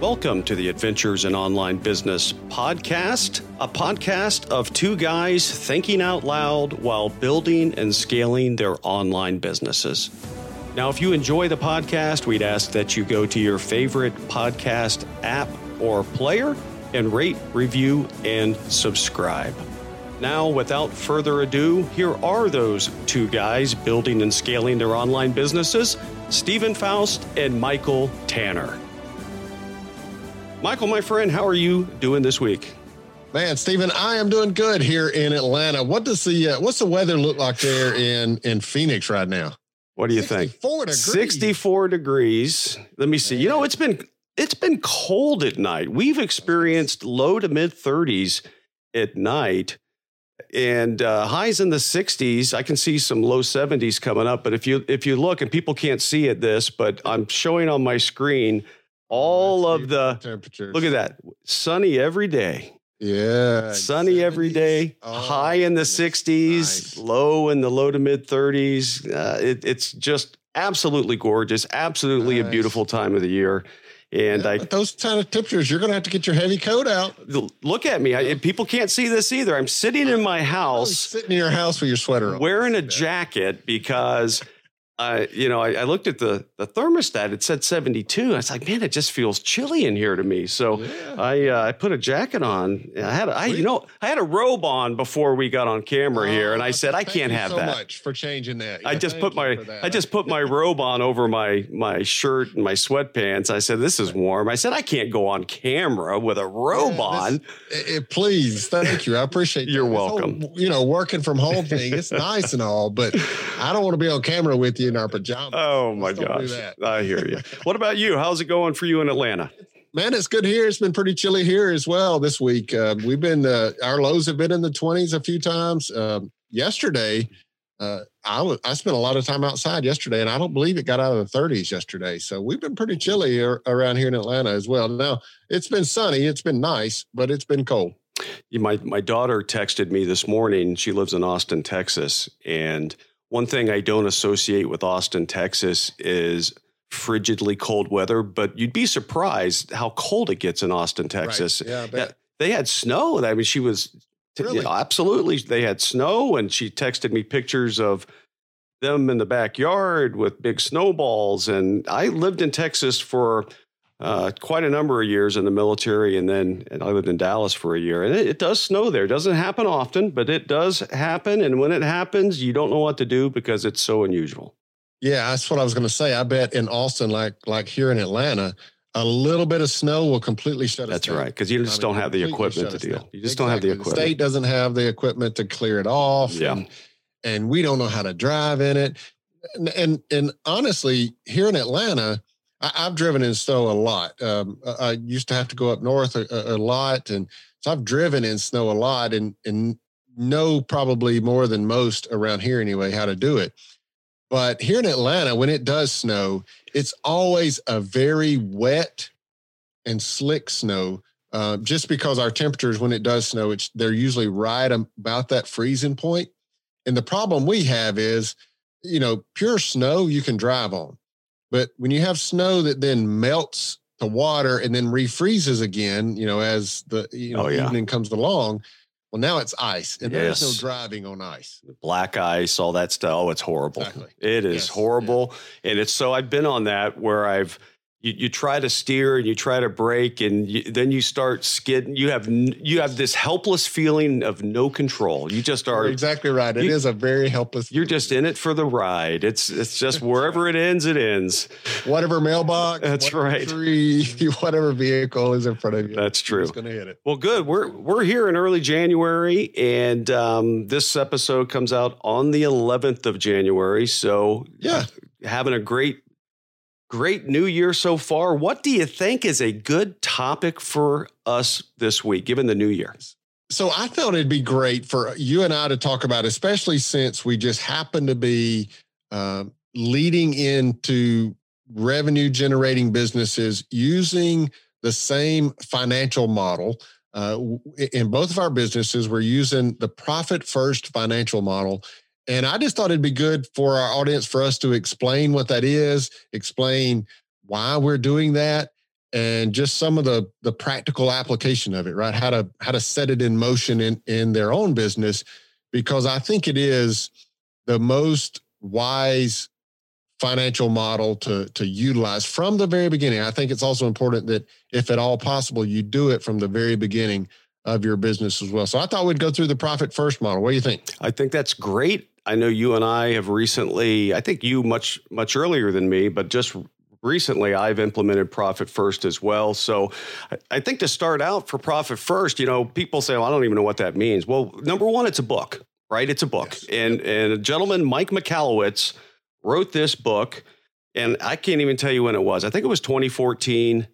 Welcome to the Adventures in Online Business podcast, a podcast of two guys thinking out loud while building and scaling their online businesses. Now, if you enjoy the podcast, we'd ask that you go to your favorite podcast app or player and rate, review, and subscribe. Now, without further ado, here are those two guys building and scaling their online businesses Steven Foust and Michael Tanner. Michael, my friend, how are you doing this week? Man, Steven, I am doing good here in Atlanta. What does the uh, what's the weather look like there in in Phoenix right now? What do you think? 64 degrees. 64 degrees. Let me see. You know, it's been it's been cold at night. We've experienced low to mid 30s at night and uh, highs in the 60s. I can see some low 70s coming up, but if you if you look and people can't see it this, but I'm showing on my screen all of the temperatures. Look at that. Sunny every day. Yeah. Sunny every 70s. day, Oh, high in the goodness. 60s, Nice. low in the low to mid 30s. Uh, it, it's just absolutely gorgeous, absolutely a beautiful time of the year. And Yeah, I but those kind of temperatures, you're going to have to get your heavy coat out. look at me. I, people can't see this either. I'm sitting in my house sitting in your house with your sweater on. wearing a jacket because I, you know, I, I looked at the the thermostat. It said 72. I was like, man, it just feels chilly in here to me. So Yeah. I uh, I put a jacket on. I had a, I, you know I had a robe on before we got on camera here, and I Oh, said I can't you have so that. much for changing that. I just put my. I just put my robe on over my my shirt and my sweatpants. I said this is warm. I said I can't go on camera with a robe Yeah, on. this- eh, please, thank you. I appreciate. You're that. This whole, welcome. you know, working from home thing. It's nice and all, but I don't want to be on camera with you in our pajamas. Oh my Let's gosh! I hear you. What about you? How's it going for you in Atlanta? Man, it's good here. It's been pretty chilly here as well this week. Uh, we've been uh, our lows have been in the twenties a few times. Um, yesterday, uh, I was I spent a lot of time outside yesterday, and I don't believe it got out of the thirties yesterday. So we've been pretty chilly ar- around here in Atlanta as well. Now it's been sunny, it's been nice, but it's been cold. My my daughter texted me this morning. She lives in Austin, Texas, and one thing I don't associate with Austin, Texas is frigidly cold weather, but you'd be surprised how cold it gets in Austin, Texas. Right. Yeah, bet. They had snow. I mean, she was t- you know, absolutely. They had snow, and she texted me pictures of them in the backyard with big snowballs. And I lived in Texas for uh, quite a number of years in the military, and then and I lived in Dallas for a year. And it, it does snow there. It doesn't happen often, but it does happen. And when it happens, you don't know what to do because it's so unusual. Yeah, that's what I was going to say. I bet in Austin, like like here in Atlanta, a little bit of snow will completely shut us That's down. right, because you just I mean, don't have the equipment to deal. down. You just don't have the Exactly. equipment. state doesn't have the equipment to clear it off. Yeah. And, and we don't know how to drive in it. And and, and honestly, here in Atlanta, I, I've driven in snow a lot. Um, I, I used to have to go up north a, a, a lot, and so I've driven in snow a lot, and and know probably more than most around here anyway how to do it. But here in Atlanta, when it does snow, it's always a very wet and slick snow. Uh, just because our temperatures, when it does snow, it's they're usually right about that freezing point. And the problem we have is, you know, pure snow you can drive on, but when you have snow that then melts to water and then refreezes again, you know, as the you know Oh, yeah. evening comes along, well, now it's ice, and there's no driving on ice. black ice, all that stuff. Oh, it's horrible. Exactly. It is Yes. horrible. And it's so I've been on that where I've you, you try to steer and you try to brake and you, then you start skidding. You have you have this helpless feeling of no control. You just You're exactly right. It you- is a very helpless. you're just in it for the ride. It's it's just wherever it ends, it ends. whatever mailbox. That's whatever right. Tree, whatever vehicle is in front of you. That's true. It's going to hit it. Well, good. We're we're here in early January, and um, this episode comes out on the 11th of January. So, Yeah. having a great, great new year so far. What do you think is a good topic for us this week, given the new year? So I thought it'd be great for you and I to talk about, especially since we just happen to be um, leading into revenue generating businesses using the same financial model. Uh, in both of our businesses, we're using the profit first financial model. And I just thought it'd be good for our audience for us to explain what that is, explain why we're doing that, and just some of the the practical application of it, right? How to how to set it in motion in in their own business, because I think it is the most wise financial model to to utilize from the very beginning. I think it's also important that if at all possible, you do it from the very beginning of your business as well. So I thought we'd go through the profit first model. What do you think? I think that's great. I know you and I have recently, I think you much much earlier than me, but just recently I've implemented profit first as well. So I think to start out for profit first, you know, people say, well, I don't even know what that means. Well, number one, it's a book, right? It's a book. Yes. And and a gentleman, Mike Michalowicz, wrote this book, and I can't even tell you when it was. I think it was 2014.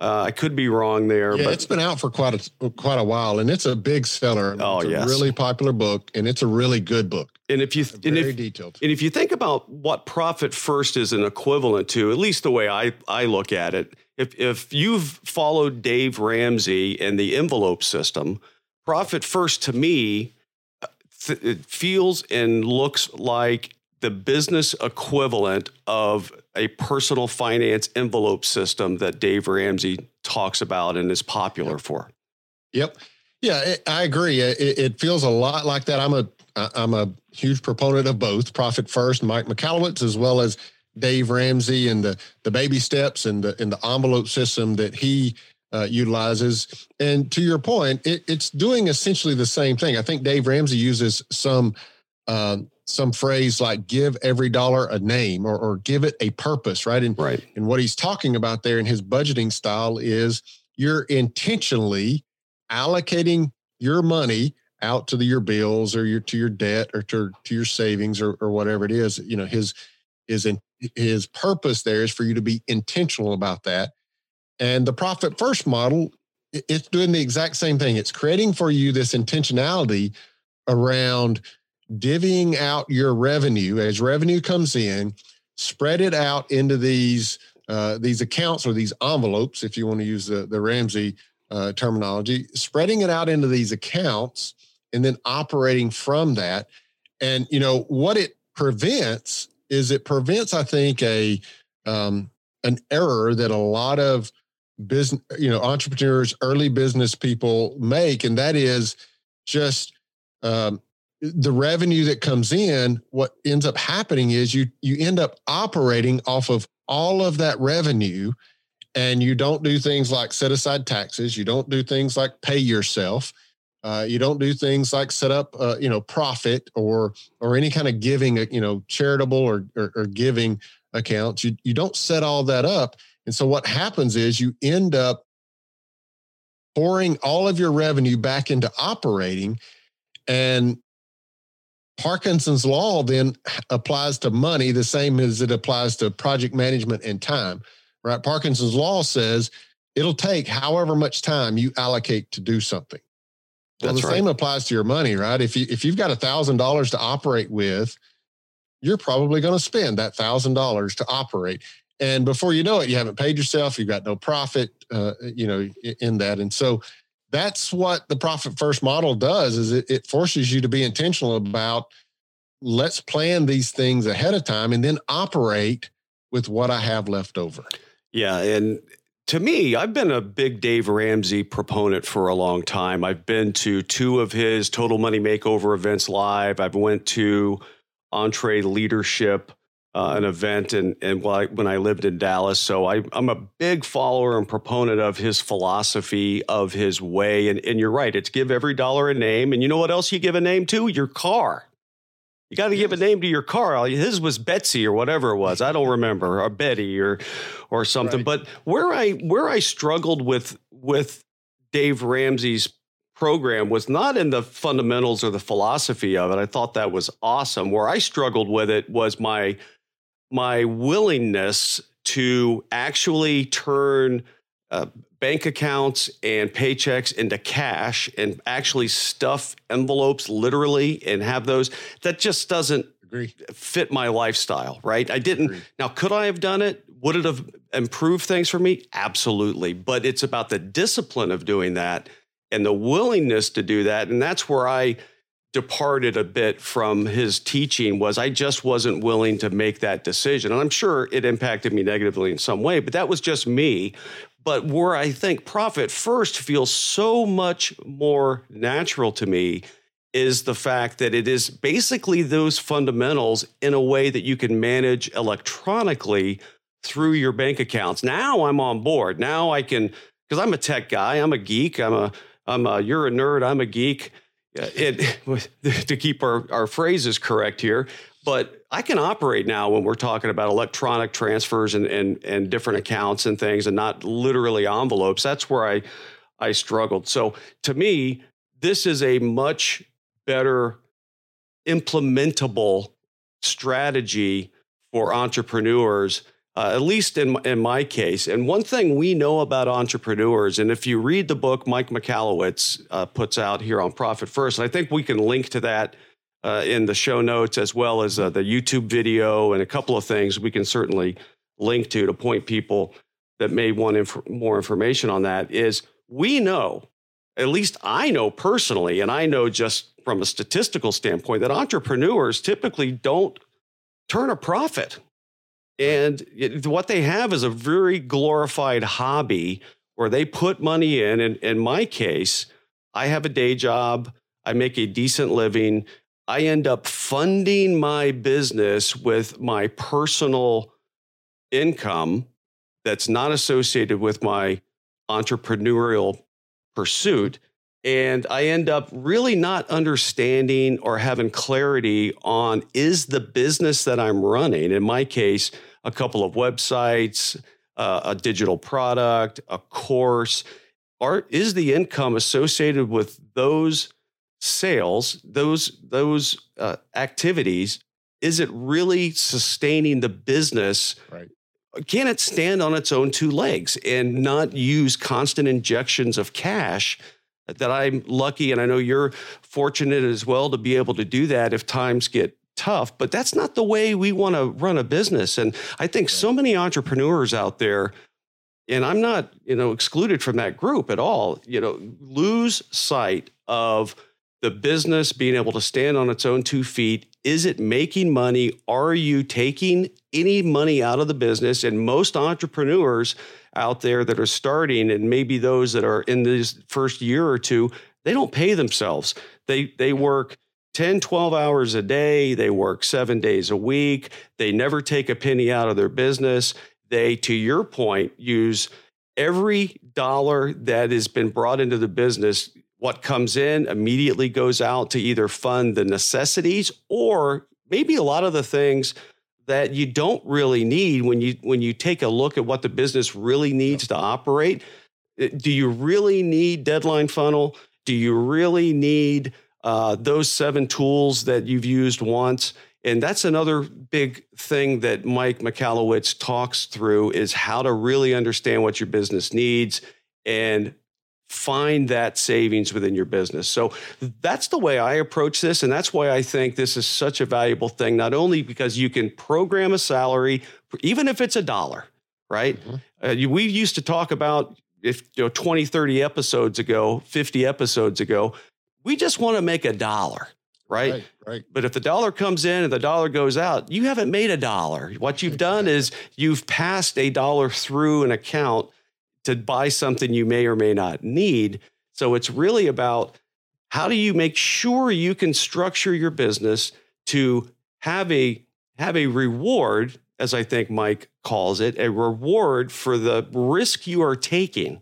Uh, I could be wrong there. Yeah, but it's been out for quite a quite a while, and it's a big seller. Oh, it's yes. a really popular book, and it's a really good book. And if you very and if, detailed, and if you think about what profit first is an equivalent to, at least the way I I look at it, if if you've followed Dave Ramsey and the envelope system, profit first to me uh, th- it feels and looks like the business equivalent of a personal finance envelope system that Dave Ramsey talks about and is popular for. Yep. Yeah, I agree. It, it, feels a lot like that. I'm a I'm a huge proponent of both Profit First, Mike Michalowicz, as well as Dave Ramsey and the the baby steps and the and the envelope system that he uh, utilizes. And to your point, it, it's doing essentially the same thing. I think Dave Ramsey uses some uh, some phrase like give every dollar a name or, or give it a purpose, right? And, right. and what he's talking about there in his budgeting style is you're intentionally allocating your money out to the, your bills or your to your debt or to, to your savings or, or whatever it is. You know, his his in, his purpose there is for you to be intentional about that. And the profit first model, it's doing the exact same thing. It's creating for you this intentionality around divvying out your revenue as revenue comes in, spread it out into these uh, these accounts or these envelopes, if you want to use the the Ramsey uh, terminology, spreading it out into these accounts and then operating from that. And you know what it prevents is it prevents, I think, a um, an error that a lot of business, you know, entrepreneurs, early business people make, and that is just um, the revenue that comes in, what ends up happening is you you end up operating off of all of that revenue and you don't do things like set aside taxes. You don't do things like pay yourself. Uh, you don't do things like set up uh, you know profit or or any kind of giving uh, you know charitable or, or, or giving accounts. You, you don't set all that up. And so what happens is you end up pouring all of your revenue back into operating and Parkinson's law then applies to money the same as it applies to project management and time, right? Parkinson's law says it'll take however much time you allocate to do something. Well, That's the right. same applies to your money, right? If you if you've got a thousand dollars to operate with, you're probably going to spend that thousand dollars to operate. And before you know it, you haven't paid yourself. You've got no profit, uh, you know, in that. And so that's what the profit first model does is it, it forces you to be intentional about let's plan these things ahead of time and then operate with what I have left over. Yeah. And to me, I've been a big Dave Ramsey proponent for a long time. I've been to two of his Total Money Makeover events live. I've went to EntreLeadership uh, an event and and when I lived in Dallas. So I, am a big follower and proponent of his philosophy, of his way. And, and you're right, it's give every dollar a name. And you know what else you give a name to? Your car. You got to give a name to your car. His was Betsy or whatever it was. I don't remember, or Betty or or something. Right. But where I where I struggled with with Dave Ramsey's program was not in the fundamentals or the philosophy of it. I thought that was awesome. Where I struggled with it was my my willingness to actually turn uh, bank accounts and paychecks into cash and actually stuff envelopes literally and have those that just doesn't Agree. fit my lifestyle right? I didn't Agree. now could i have done it? Would it have improved things for me? Absolutely. But it's about the discipline of doing that and the willingness to do that. And that's where i departed a bit from his teaching was I just wasn't willing to make that decision. And I'm sure it impacted me negatively in some way, but that was just me. But where I think profit first feels so much more natural to me is the fact that it is basically those fundamentals in a way that you can manage electronically through your bank accounts. Now I'm on board. Now I can because I'm a tech guy. I'm a geek. I'm a I'm a you're a nerd. I'm a geek. It, to keep our, our phrases correct here, but I can operate now when we're talking about electronic transfers and, and, and different accounts and things and not literally envelopes. That's where I, I struggled. So to me, this is a much better implementable strategy for entrepreneurs uh, at least in, in my case. And one thing we know about entrepreneurs, and if you read the book Mike Michalowicz uh, puts out here on Profit First, I think we can link to that uh, in the show notes as well as uh, the YouTube video and a couple of things we can certainly link to to point people that may want inf- more information on that. Is we know, at least I know personally, and I know just from a statistical standpoint, that entrepreneurs typically don't turn a profit and what they have is a very glorified hobby where they put money in. And in my case, I have a day job, I make a decent living. I end up funding my business with my personal income that's not associated with my entrepreneurial pursuit. And I end up really not understanding or having clarity on is the business that I'm running, in my case, a couple of websites, uh, a digital product, a course? Are, is the income associated with those sales, those those uh, activities? Is it really sustaining the business? Right. Can it stand on its own two legs and not use constant injections of cash? That I'm lucky, and I know you're fortunate as well to be able to do that if times get tough, but that's not the way we want to run a business. And I think so many entrepreneurs out there, and I'm not, you know, excluded from that group at all, you know, lose sight of the business being able to stand on its own two feet. Is it making money? Are you taking any money out of the business? And most entrepreneurs out there that are starting, and maybe those that are in this first year or two, they don't pay themselves. They they work 10, 12 hours a day. They work seven days a week. They never take a penny out of their business. They, to your point, use every dollar that has been brought into the business. What comes in immediately goes out to either fund the necessities or maybe a lot of the things that you don't really need when you when you take a look at what the business really needs to operate. Uh, do you really need deadline funnel? Do you really need uh, those seven tools that you've used once. And that's another big thing that Mike Michalowicz talks through is how to really understand what your business needs and find that savings within your business. So that's the way I approach this. And that's why I think this is such a valuable thing, not only because you can program a salary, even if it's a dollar, right? Mm-hmm. Uh, we used to talk about if you know 20 30 episodes ago 50 episodes ago we just want to make a dollar. Right? right? Right. But if the dollar comes in and the dollar goes out, you haven't made a dollar. What you've done is you've passed a dollar through an account to buy something you may or may not need. So it's really about how do you make sure you can structure your business to have a have a reward, as I think Mike calls it, a reward for the risk you are taking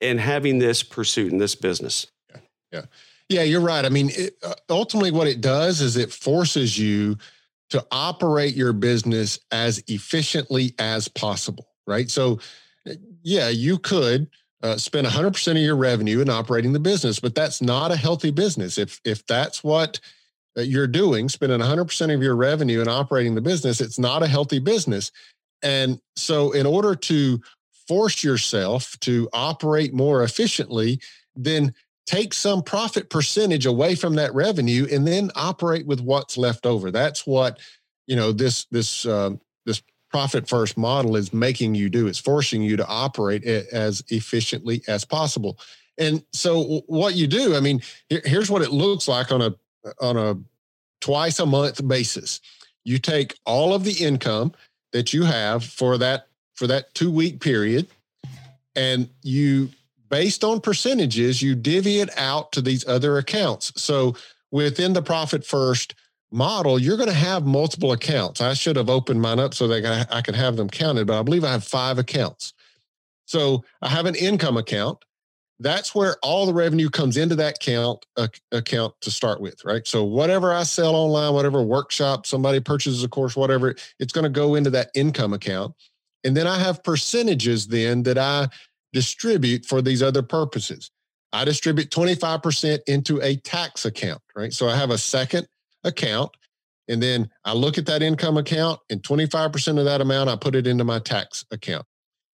in having this pursuit in this business. Yeah. yeah. Yeah, you're right. I mean, it, uh, ultimately, what it does is it forces you to operate your business as efficiently as possible, right? So, uh, yeah, you could uh, spend 100% of your revenue in operating the business, but that's not a healthy business. If if that's what uh, you're doing, spending 100% of your revenue in operating the business, it's not a healthy business. And so, in order to force yourself to operate more efficiently, then take some profit percentage away from that revenue and then operate with what's left over. That's what you know this this uh, this profit first model is making you do. It's forcing you to operate as efficiently as possible. And so what you do i mean here's what it looks like on a on a twice a month basis. You take all of the income that you have for that for that two week period and you based on percentages, you divvy it out to these other accounts. So within the profit first model, you're going to have multiple accounts. I should have opened mine up so that I, could have them counted, but I believe I have five accounts. So I have an income account. That's where all the revenue comes into that account uh, account to start with, right? So whatever I sell online, whatever workshop somebody purchases a course, whatever, it's going to go into that income account. And then I have percentages then that I distribute for these other purposes. I distribute 25% into a tax account, right? So I have a second account and then I look at that income account and 25% of that amount I put it into my tax account.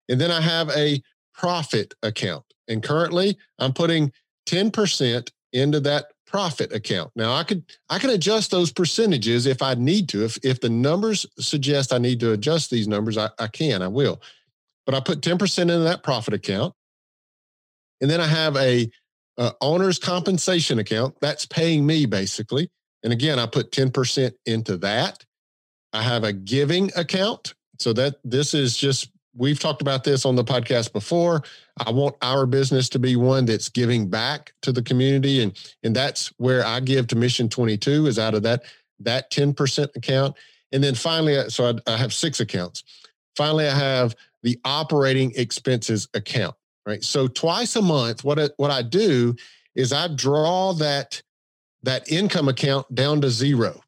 And then I have a profit account. And currently I'm putting 10% into that profit account. Now I could I can adjust those percentages if I need to. If if the numbers suggest I need to adjust these numbers, I, I can, I will. But I put 10% into that profit account. And then I have a, owner's compensation account that's paying me basically. And again, I put 10% into that. I have a giving account. So that this is just, we've talked about this on the podcast before. I want our business to be one that's giving back to the community. And, and that's where I give to Mission 22 is out of that, that 10% account. And then finally, so I, I have six accounts. Finally, I have the operating expenses account, right? So twice a month, what I, what I do is I draw that that income account down to zero.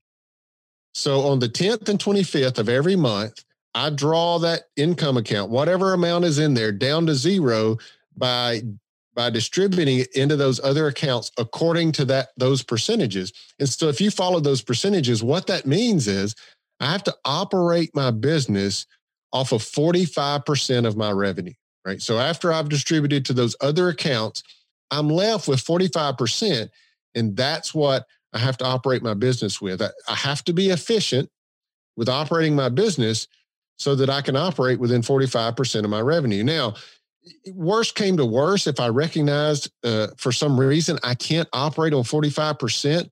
So on the 10th and 25th of every month, I draw that income account, whatever amount is in there, down to zero by by distributing it into those other accounts according to that those percentages. And so if you follow those percentages, what that means is I have to operate my business off of 45% of my revenue, right? So after I've distributed to those other accounts, I'm left with 45%. And that's what I have to operate my business with. I, I have to be efficient with operating my business so that I can operate within 45% of my revenue. Now, worst came to worst, if I recognized uh, for some reason I can't operate on 45%,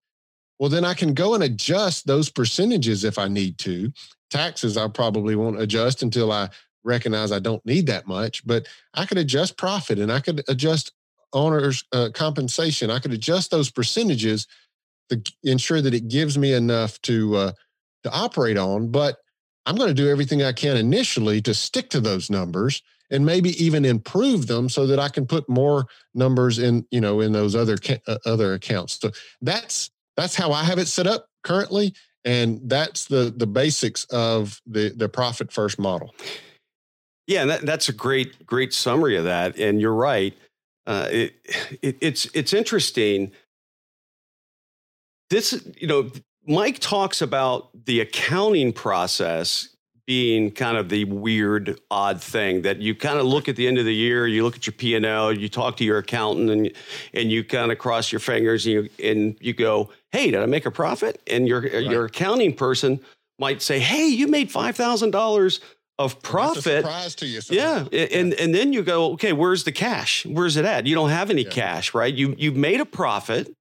well, then I can go and adjust those percentages if I need to taxes I probably won't adjust until I recognize I don't need that much. But I could adjust profit and I could adjust owners' uh, compensation. I could adjust those percentages to ensure that it gives me enough to uh, to operate on. But I'm going to do everything I can initially to stick to those numbers and maybe even improve them so that I can put more numbers in you know in those other uh, other accounts. So that's that's how I have it set up currently and that's the the basics of the the profit first model. Yeah that, that's a great great summary of that and you're right. Uh, it, it, it's it's interesting. This you know mike talks about the accounting process being kind of the weird odd thing that you kind of look at the end of the year you look at your p&l you talk to your accountant and and you kind of cross your fingers and you and you go hey did i make a profit? And your right. your accounting person might say hey you made $5000 of profit surprise to you yeah. and and then you go okay where's the cash? Where's it at? You don't have any yeah. cash right? You you've made a profit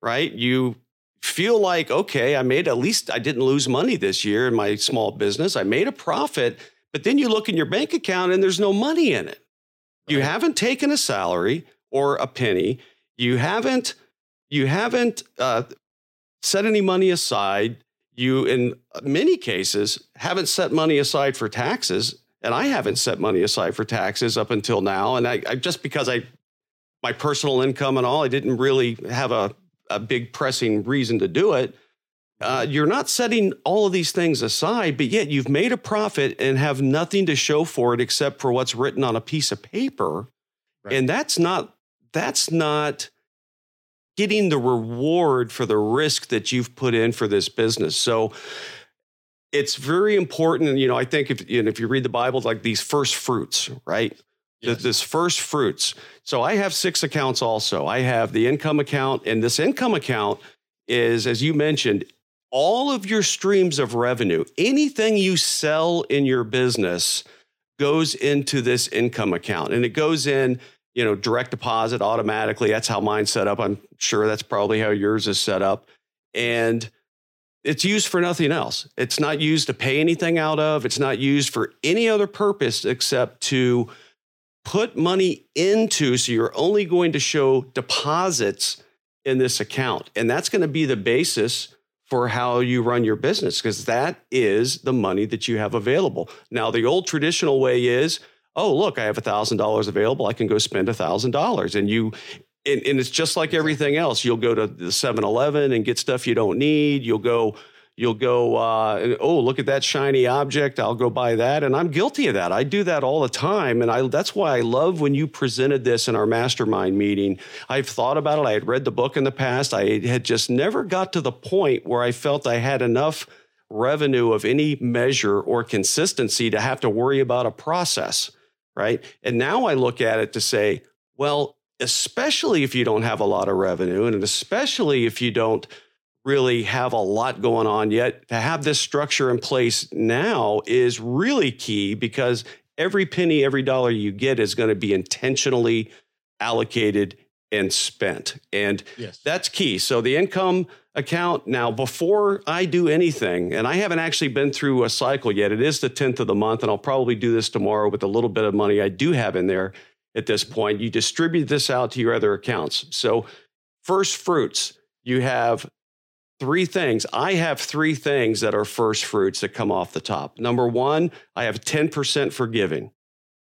right? You feel like, okay, I made at least I didn't lose money this year in my small business. I made a profit, but then you look in your bank account and there's no money in it. Right. You haven't taken a salary or a penny. You haven't you haven't uh, set any money aside. You, in many cases, haven't set money aside for taxes, and I haven't set money aside for taxes up until now. And I, I just because I my personal income and all, I didn't really have a a big pressing reason to do it. Uh, you're not setting all of these things aside, but yet you've made a profit and have nothing to show for it except for what's written on a piece of paper. Right. And that's not that's not getting the reward for the risk that you've put in for this business. So it's very important. You know, I think if you know, if you read the Bible, like these first fruits, right? Yes. this first fruits. So I have six accounts also. I have the income account, and this income account is, as you mentioned, all of your streams of revenue. Anything you sell in your business goes into this income account, and it goes in. You know, direct deposit automatically. That's how mine's set up. I'm sure that's probably how yours is set up. And it's used for nothing else. It's not used to pay anything out of. It's not used for any other purpose except to put money into, so you're only going to show deposits in this account. And that's going to be the basis for how you run your business because that is the money that you have available. Now, the old traditional way is, oh, look, I have $1,000 available. I can go spend $1,000. And you, and, and, it's just like everything else. You'll go to the 7 Eleven and get stuff you don't need. You'll go You'll go, uh, oh, look at that shiny object. I'll go buy that. And I'm guilty of that. I do that all the time. And I, that's why I love when you presented this in our mastermind meeting. I've thought about it. I had read the book in the past. I had just never got to the point where I felt I had enough revenue of any measure or consistency to have to worry about a process. Right. And now I look at it to say, well, especially if you don't have a lot of revenue and especially if you don't really have a lot going on yet. To have this structure in place now is really key because every penny, every dollar you get is going to be intentionally allocated and spent. And yes. that's key. So the income account now before I do anything and I haven't actually been through a cycle yet. It is the 10th of the month and I'll probably do this tomorrow with a little bit of money I do have in there at this point. You distribute this out to your other accounts. So first fruits, you have three things. I have three things that are first fruits that come off the top. Number one, I have 10% for giving,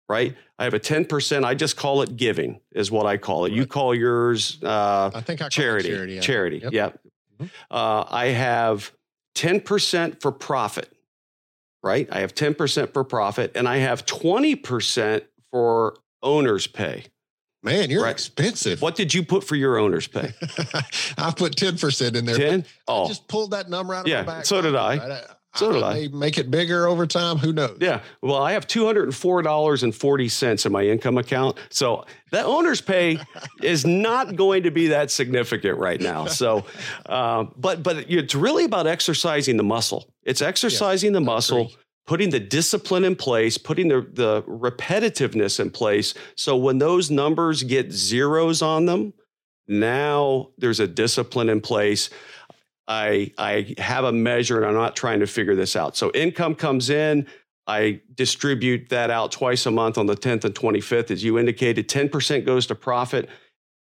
right? I have a 10%, I just call it giving, is what I call it. Right. You call yours uh, I think I charity. charity, yeah. charity. Yep. yep. Mm-hmm. Uh, I have 10% for profit, right? I have 10% for profit, and I have 20% for owner's pay. Man, you're right. expensive. What did you put for your owner's pay? I put 10% in there. 10? Oh. I just pulled that number out of yeah, my back. So did I. I so did I. Make it bigger over time. Who knows? Yeah. Well, I have two hundred and four dollars and forty cents in my income account. So that owner's pay is not going to be that significant right now. So, uh, but but it's really about exercising the muscle. It's exercising yes, the muscle putting the discipline in place, putting the, the repetitiveness in place. So when those numbers get zeros on them, now there's a discipline in place. I, I have a measure and I'm not trying to figure this out. So income comes in. I distribute that out twice a month on the 10th and 25th. As you indicated, 10% goes to profit.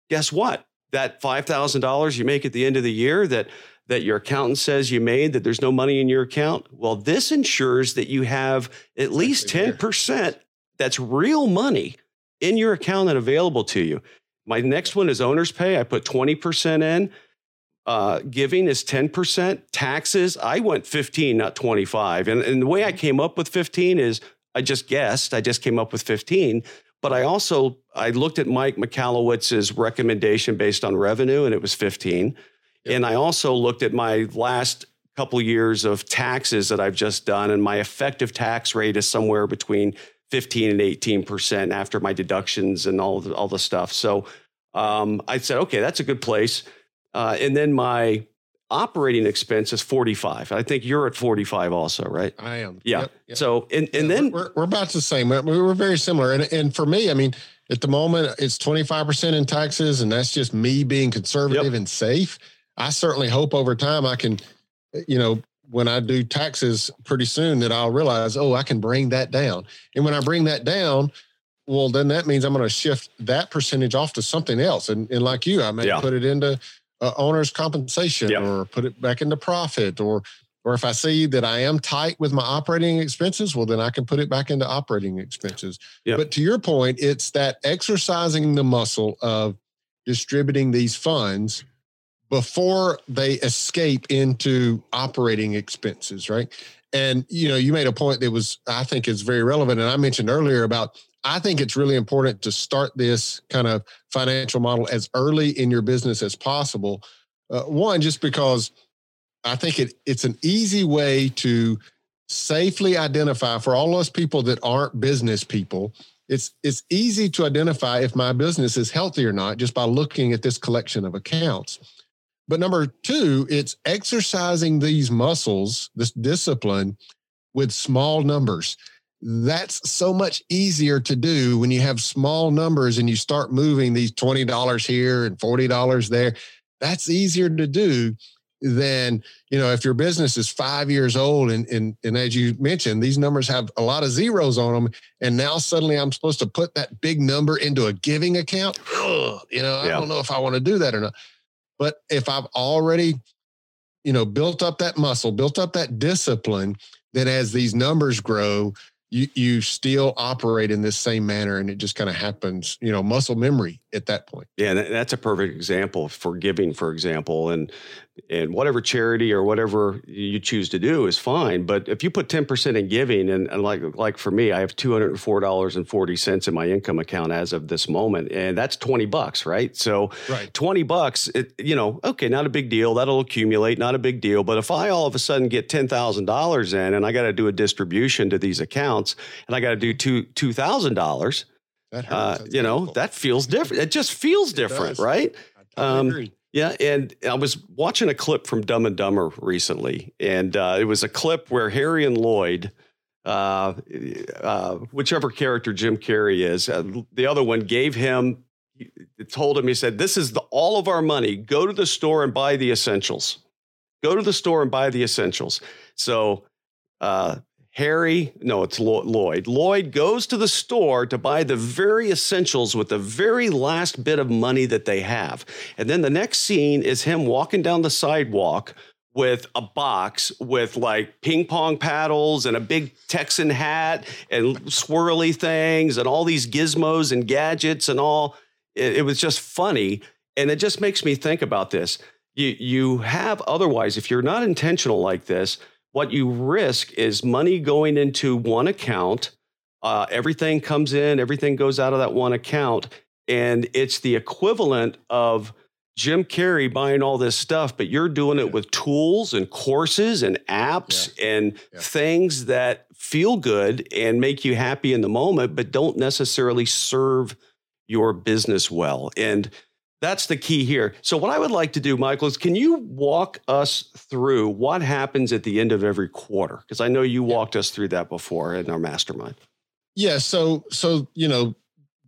Guess what? That $5,000 you make at the end of the year that that your accountant says you made that there's no money in your account? Well, this ensures that you have at least 10% that's real money in your account and available to you. My next one is owner's pay. I put 20% in. Uh, giving is 10%. Taxes, I went 15, not 25. And, and the way I came up with 15 is I just guessed. I just came up with 15. But I also I looked at Mike Michalowicz's recommendation based on revenue, and it was 15. And I also looked at my last couple years of taxes that I've just done, and my effective tax rate is somewhere between 15 and 18 percent after my deductions and all the, all the stuff. So um, I said, okay, that's a good place. Uh, and then my operating expense is 45. I think you're at 45 also, right? I am. Yeah. Yep, yep. So, and, and yeah, then we're, we're about the same. We're, we're very similar. And, and for me, I mean, at the moment, it's 25% in taxes, and that's just me being conservative yep. and safe. I certainly hope over time I can, you know, when I do taxes pretty soon that I'll realize, oh, I can bring that down. And when I bring that down, well, then that means I'm going to shift that percentage off to something else. And, and like you, I may yeah. put it into uh, owner's compensation yeah. or put it back into profit or or if I see that I am tight with my operating expenses, well, then I can put it back into operating expenses. Yep. But to your point, it's that exercising the muscle of distributing these funds before they escape into operating expenses, right? And you know, you made a point that was I think is very relevant, and I mentioned earlier about I think it's really important to start this kind of financial model as early in your business as possible. Uh, one, just because I think it it's an easy way to safely identify for all those people that aren't business people. It's it's easy to identify if my business is healthy or not just by looking at this collection of accounts. But number two, it's exercising these muscles, this discipline with small numbers. That's so much easier to do when you have small numbers and you start moving these $20 here and $40 there. That's easier to do. then you know if your business is five years old and and and as you mentioned these numbers have a lot of zeros on them and now suddenly i'm supposed to put that big number into a giving account Ugh, you know i yeah. don't know if i want to do that or not but if i've already you know built up that muscle built up that discipline then as these numbers grow you you still operate in this same manner and it just kind of happens you know muscle memory at that point yeah that's a perfect example for giving for example and and whatever charity or whatever you choose to do is fine but if you put 10% in giving and, and like like for me i have $204.40 in my income account as of this moment and that's 20 bucks right so right. 20 bucks it, you know okay not a big deal that'll accumulate not a big deal but if i all of a sudden get $10000 in and i got to do a distribution to these accounts and i got to do two $2000 uh, you know that feels different it just feels different right I totally um, yeah, and I was watching a clip from Dumb and Dumber recently, and uh, it was a clip where Harry and Lloyd, uh, uh, whichever character Jim Carrey is, uh, the other one gave him, told him, he said, "This is the, all of our money. Go to the store and buy the essentials. Go to the store and buy the essentials." So uh, Harry, no, it's Lloyd. Lloyd goes to the store to buy the very essentials with the very last bit of money that they have. And then the next scene is him walking down the sidewalk with a box with like ping pong paddles and a big Texan hat and swirly things and all these gizmos and gadgets and all. It, it was just funny. And it just makes me think about this. You, you have otherwise, if you're not intentional like this, what you risk is money going into one account. Uh, everything comes in, everything goes out of that one account. And it's the equivalent of Jim Carrey buying all this stuff, but you're doing yeah. it with tools and courses and apps yeah. and yeah. things that feel good and make you happy in the moment, but don't necessarily serve your business well. And that's the key here. So, what I would like to do, Michael, is can you walk us through what happens at the end of every quarter? Because I know you walked us through that before in our mastermind. Yeah. So, so you know,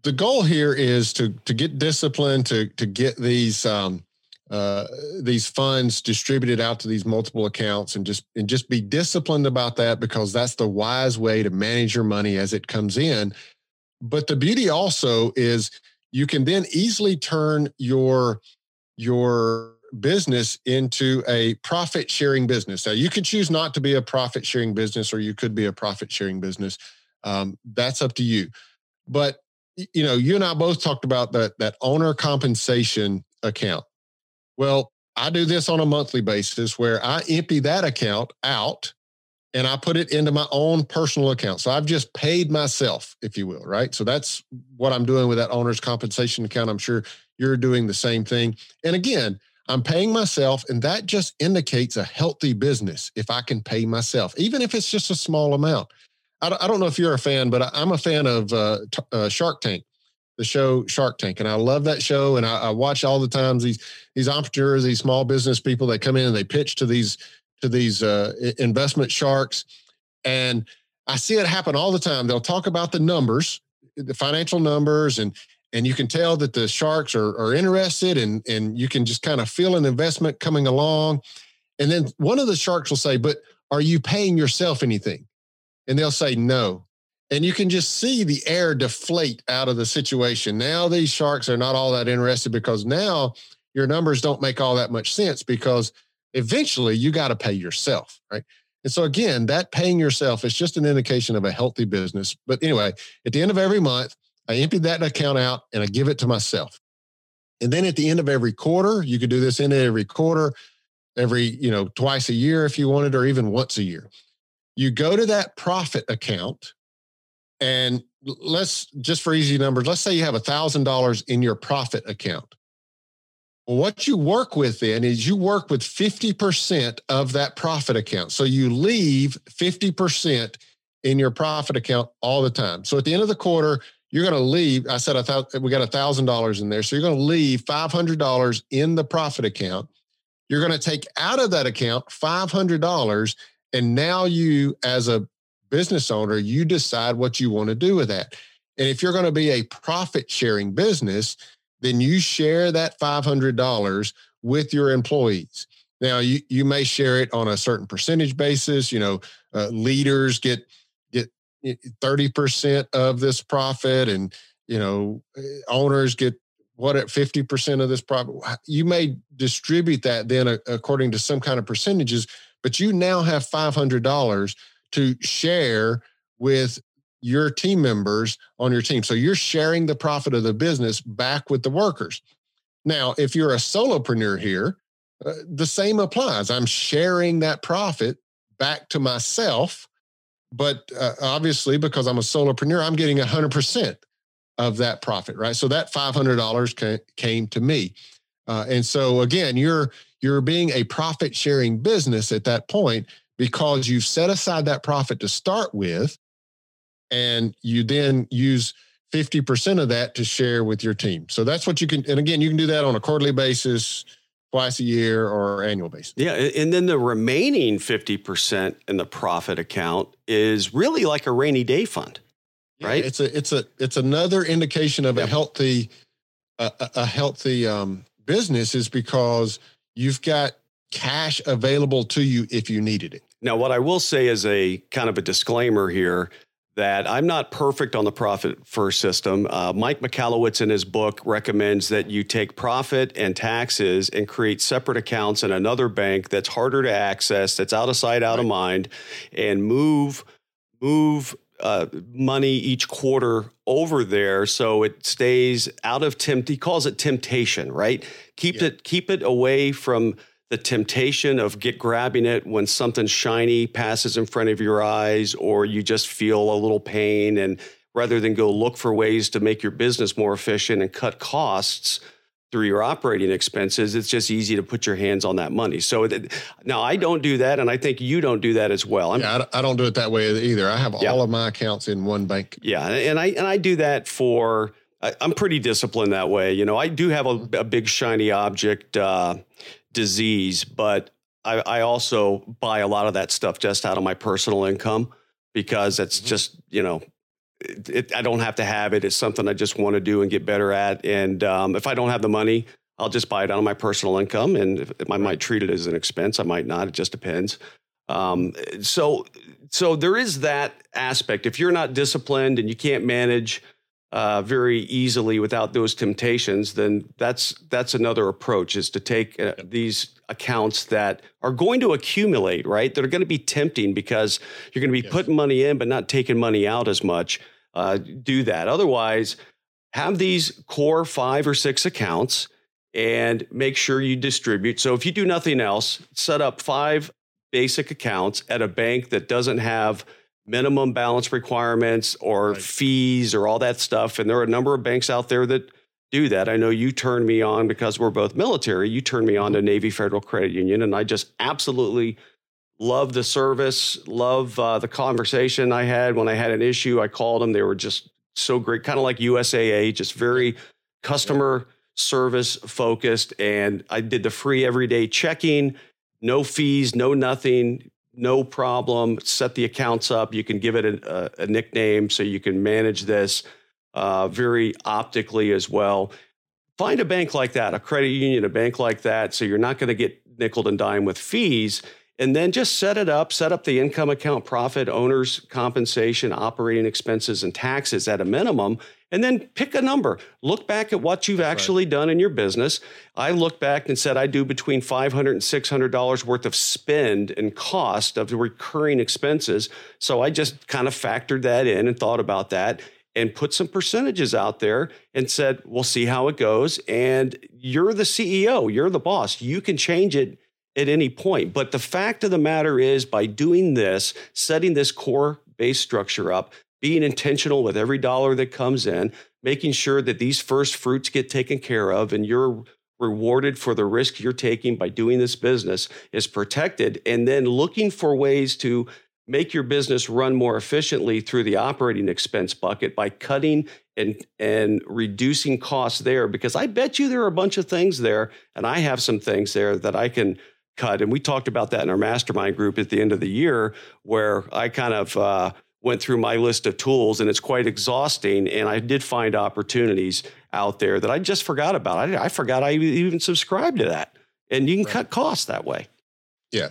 the goal here is to to get discipline to to get these um, uh, these funds distributed out to these multiple accounts and just and just be disciplined about that because that's the wise way to manage your money as it comes in. But the beauty also is you can then easily turn your your business into a profit sharing business. Now, you could choose not to be a profit sharing business, or you could be a profit sharing business. Um, that's up to you. But you know, you and I both talked about that that owner compensation account. Well, I do this on a monthly basis where I empty that account out and I put it into my own personal account. So I've just paid myself, if you will, right? So that's what I'm doing with that owner's compensation account. I'm sure you're doing the same thing. And again, I'm paying myself, and that just indicates a healthy business if I can pay myself, even if it's just a small amount. I don't know if you're a fan, but I'm a fan of uh, uh, Shark Tank, the show Shark Tank, and I love that show. And I, I watch all the times these these entrepreneurs, these small business people, they come in and they pitch to these to these uh, investment sharks. And I see it happen all the time. They'll talk about the numbers, the financial numbers, and and you can tell that the sharks are, are interested and and you can just kind of feel an investment coming along. And then one of the sharks will say, But are you paying yourself anything? And they'll say no. And you can just see the air deflate out of the situation. Now these sharks are not all that interested because now your numbers don't make all that much sense because eventually you got to pay yourself, right? And so again, that paying yourself is just an indication of a healthy business. But anyway, at the end of every month, I empty that account out and I give it to myself. And then at the end of every quarter, you could do this in every quarter, every, you know, twice a year if you wanted, or even once a year. You go to that profit account and let's just for easy numbers, let's say you have a thousand dollars in your profit account. What you work with then is you work with 50% of that profit account. So you leave 50% in your profit account all the time. So at the end of the quarter, you're going to leave. I said I thought we got a thousand dollars in there. So you're going to leave $500 in the profit account. You're going to take out of that account $500. And now you, as a business owner, you decide what you want to do with that. And if you're going to be a profit sharing business, then you share that $500 with your employees. Now you you may share it on a certain percentage basis. You know, uh, leaders get get thirty percent of this profit, and you know eh, owners get what at fifty percent of this profit. You may distribute that then according to some kind of percentages, but you now have five hundred dollars to share with your team members on your team. So you're sharing the profit of the business back with the workers. Now, if you're a solopreneur here, uh, the same applies. I'm sharing that profit back to myself, but uh, obviously because I'm a solopreneur, I'm getting 100% of that profit, right? So that $500 came to me. Uh, and so again, you're you're being a profit sharing business at that point because you've set aside that profit to start with and you then use 50% of that to share with your team. So that's what you can and again, you can do that on a quarterly basis, twice a year or annual basis. Yeah, and then the remaining 50% in the profit account is really like a rainy day fund. Right? Yeah, it's a it's a it's another indication of yep. a healthy a, a healthy um, business is because you've got cash available to you if you needed it. Now, what I will say is a kind of a disclaimer here that I'm not perfect on the profit first system. Uh, Mike Michalowicz in his book recommends that you take profit and taxes and create separate accounts in another bank that's harder to access, that's out of sight, out right. of mind, and move move uh, money each quarter over there so it stays out of tempt. He calls it temptation, right? Keep yeah. it keep it away from the temptation of get grabbing it when something shiny passes in front of your eyes or you just feel a little pain and rather than go look for ways to make your business more efficient and cut costs through your operating expenses it's just easy to put your hands on that money. So that, now i don't do that and i think you don't do that as well. I'm, yeah i don't do it that way either. I have yeah. all of my accounts in one bank. Yeah and i and i do that for I, am pretty disciplined that way you know i do have a, a big shiny object uh, disease, but I, I, also buy a lot of that stuff just out of my personal income because it's mm-hmm. just, you know, it, it, I don't have to have it. It's something I just want to do and get better at. And um, if I don't have the money, I'll just buy it out of my personal income. And I might treat it as an expense, I might not. It just depends. Um, so, so there is that aspect. If you're not disciplined and you can't manage uh, very easily without those temptations, then that's that's another approach is to take uh, these accounts that are going to accumulate, right? That are going to be tempting because you're going to be yes. putting money in but not taking money out as much. Uh, do that. Otherwise, have these core five or six accounts and make sure you distribute. So if you do nothing else, set up five basic accounts at a bank that doesn't have minimum balance requirements or right. fees or all that stuff. And there are a number of banks out there that do that. I know you turned me on because we're both military. You turned me on to Navy Federal Credit Union, and I just absolutely love the service, love uh, the conversation I had when I had an issue. I called them; they were just so great, kind of like USAA, just very customer service focused. And I did the free everyday checking, no fees, no nothing no problem. Set the accounts up. You can give it a, a nickname so you can manage this uh, very optically as well. Find a bank like that, a credit union, a bank like that, so you're not going to get nickel and dime with fees. And then just set it up, set up the income account, profit, owner's compensation, operating expenses, and taxes at a minimum, and then pick a number. Look back at what you've actually right. done in your business. I looked back and said I do between $500 and $600 worth of spend and cost of the recurring expenses. So I just kind of factored that in and thought about that and put some percentages out there and said, we'll see how it goes. And you're the CEO, you're the boss. You can change it at any point. But the fact of the matter is, by doing this, setting this core base structure up, being intentional with every dollar that comes in, making sure that these first fruits get taken care of and you're rewarded for the risk you're taking by doing this business is protected. And then looking for ways to make your business run more efficiently through the operating expense bucket by cutting and and reducing costs there because I bet you there are a bunch of things there and I have some things there that I can cut and we talked about that in our mastermind group at the end of the year where I kind of uh, went through my list of tools and it's quite exhausting. And I did find opportunities out there that I just forgot about. I, I forgot I even subscribed to that. And you can right. cut costs that way. Yeah.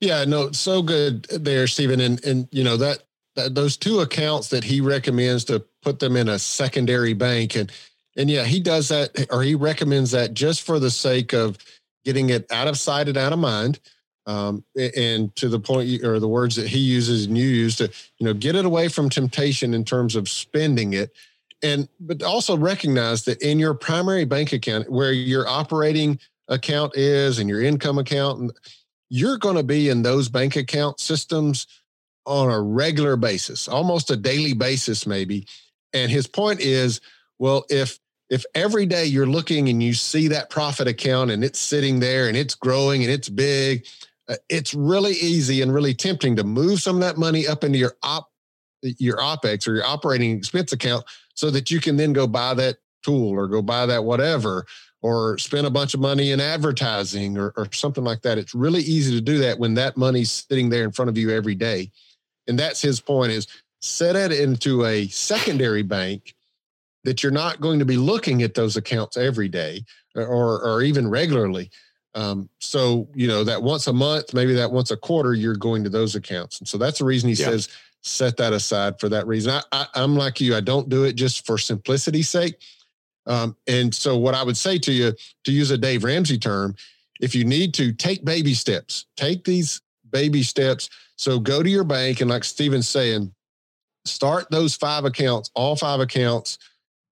Yeah, no, so good there, Steven. And and you know that, that those two accounts that he recommends to put them in a secondary bank, and and yeah, he does that, or he recommends that just for the sake of getting it out of sight and out of mind. Um, and to the point, or the words that he uses and you use to, you know, get it away from temptation in terms of spending it, and but also recognize that in your primary bank account, where your operating account is and your income account, you're going to be in those bank account systems on a regular basis, almost a daily basis, maybe. And his point is, well, if if every day you're looking and you see that profit account and it's sitting there and it's growing and it's big, uh, it's really easy and really tempting to move some of that money up into your op your opex or your operating expense account so that you can then go buy that tool or go buy that whatever or spend a bunch of money in advertising or, or something like that. It's really easy to do that when that money's sitting there in front of you every day. And that's his point is set it into a secondary bank that you're not going to be looking at those accounts every day or, or even regularly. Um, so, you know, that once a month, maybe that once a quarter, you're going to those accounts. And so that's the reason he yeah. says, set that aside for that reason. I, I, I'm like you, I don't do it just for simplicity's sake. Um, and so, what I would say to you, to use a Dave Ramsey term, if you need to take baby steps, take these baby steps. So, go to your bank and, like Steven's saying, start those five accounts, all five accounts.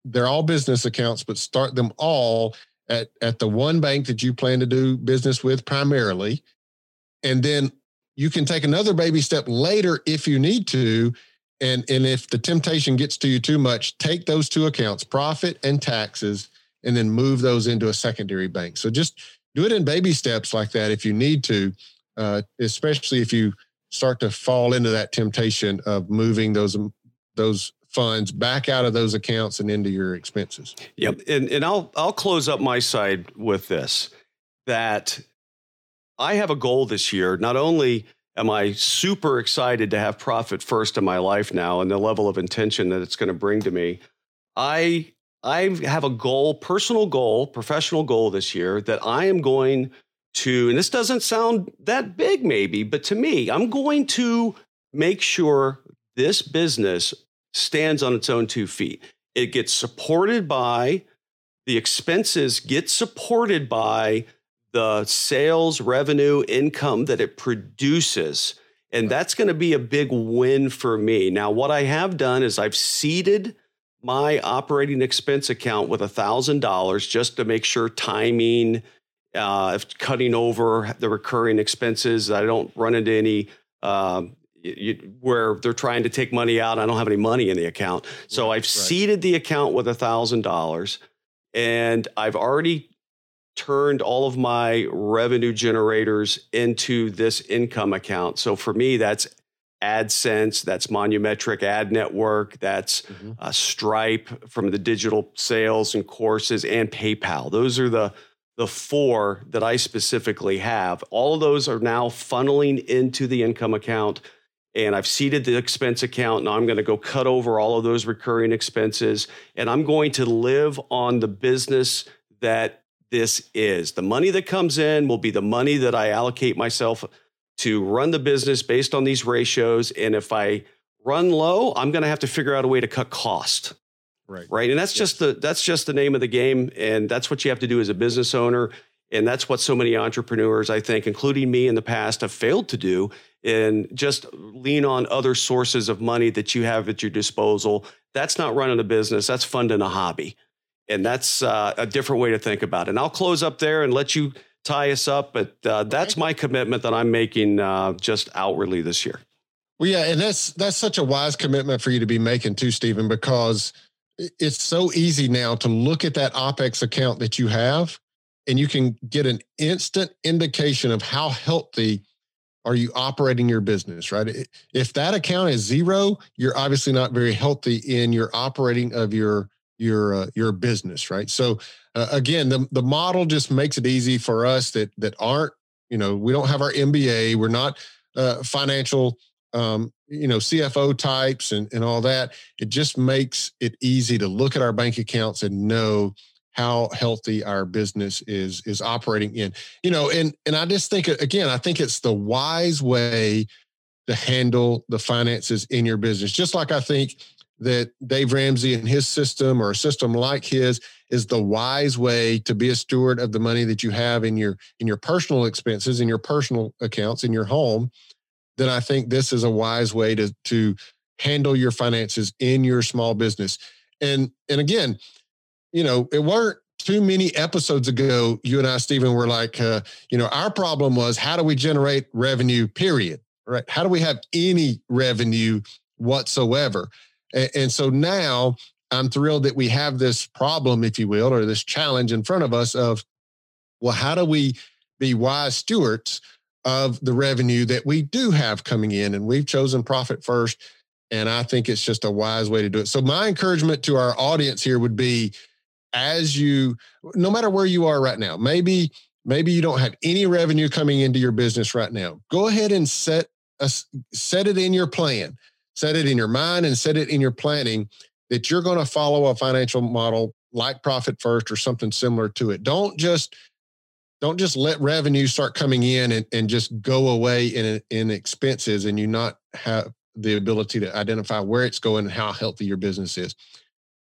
They're all business accounts, but start them all at, at the one bank that you plan to do business with primarily. And then you can take another baby step later if you need to and and if the temptation gets to you too much take those two accounts profit and taxes and then move those into a secondary bank so just do it in baby steps like that if you need to uh, especially if you start to fall into that temptation of moving those those funds back out of those accounts and into your expenses yep and and i'll i'll close up my side with this that i have a goal this year not only am I super excited to have profit first in my life now and the level of intention that it's going to bring to me. I I have a goal, personal goal, professional goal this year that I am going to and this doesn't sound that big maybe, but to me, I'm going to make sure this business stands on its own two feet. It gets supported by the expenses get supported by the sales revenue income that it produces. And that's going to be a big win for me. Now, what I have done is I've seeded my operating expense account with $1,000 just to make sure timing, uh, cutting over the recurring expenses, I don't run into any um, you, where they're trying to take money out. I don't have any money in the account. So right, I've right. seeded the account with $1,000 and I've already turned all of my revenue generators into this income account. So for me, that's AdSense, that's Monumetric Ad Network, that's mm-hmm. uh, Stripe from the digital sales and courses, and PayPal. Those are the the four that I specifically have. All of those are now funneling into the income account. And I've seeded the expense account. Now I'm going to go cut over all of those recurring expenses. And I'm going to live on the business that this is. The money that comes in will be the money that I allocate myself to run the business based on these ratios. And if I run low, I'm going to have to figure out a way to cut cost. Right. Right. And that's yes. just the that's just the name of the game. And that's what you have to do as a business owner. And that's what so many entrepreneurs, I think, including me in the past, have failed to do and just lean on other sources of money that you have at your disposal. That's not running a business, that's funding a hobby. And that's uh, a different way to think about it. And I'll close up there and let you tie us up. But uh, that's my commitment that I'm making uh, just outwardly this year. Well, yeah, and that's that's such a wise commitment for you to be making too, Steven, because it's so easy now to look at that OPEX account that you have, and you can get an instant indication of how healthy are you operating your business, right? If that account is zero, you're obviously not very healthy in your operating of your your uh, your business, right? So uh, again, the the model just makes it easy for us that that aren't you know we don't have our MBA, we're not uh, financial um, you know CFO types and and all that. It just makes it easy to look at our bank accounts and know how healthy our business is is operating in. You know and and i just think again i think it's the wise way to handle the finances in your business. Just like i think that dave ramsey and his system or a system like his is the wise way to be a steward of the money that you have in your in your personal expenses in your personal accounts in your home then i think this is a wise way to to handle your finances in your small business. And and again you know it weren't too many episodes ago you and i steven were like uh, you know our problem was how do we generate revenue period right how do we have any revenue whatsoever and, and so now I'm thrilled that we have this problem, if you will, or this challenge in front of us of, well, how do we be wise stewards of the revenue that we do have coming in? And we've chosen profit first. And I think it's just a wise way to do it. So, my encouragement to our audience here would be as you, no matter where you are right now, maybe, maybe you don't have any revenue coming into your business right now. Go ahead and set a, set it in your plan, set it in your mind and set it in your planning that you're going to follow a financial model like profit first or something similar to it. Don't just don't just let revenue start coming in and, and just go away in in expenses and you not have the ability to identify where it's going and how healthy your business is.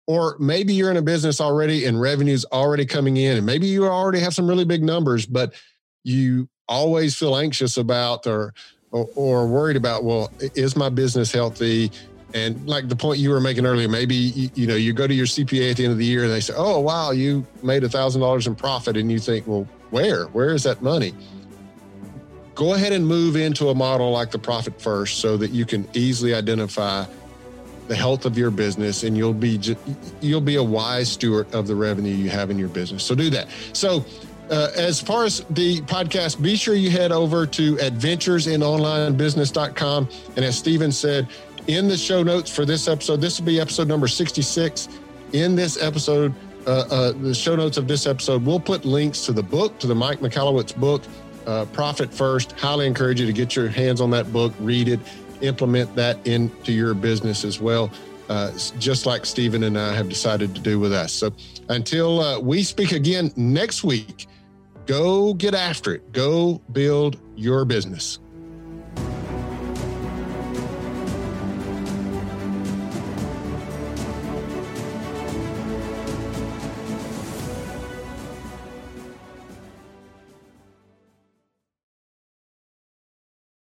Or maybe you're in a business already and revenue's already coming in and maybe you already have some really big numbers, but you always feel anxious about or or, or worried about, well, is my business healthy? And like the point you were making earlier, maybe you, you, know you go to your CPA at the end of the year and they say, "Oh, wow, you made a thousand dollars in profit," and you think, "Well, where? Where is that money?" Go ahead and move into a model like the profit first, so that you can easily identify the health of your business, and you'll be you'll be a wise steward of the revenue you have in your business. So do that. So. Uh, as far as the podcast, be sure you head over to adventuresinonlinebusiness.com. And as Steven said, in the show notes for this episode. This will be episode number 66. In this episode, uh, uh, the show notes of this episode, we'll put links to the book, to the Mike Michalowicz book, uh, Profit First. Highly encourage you to get your hands on that book, read it, implement that into your business as well, uh, just like Steven and I have decided to do with us. So until uh, we speak again next week, go get after it. Go build your business.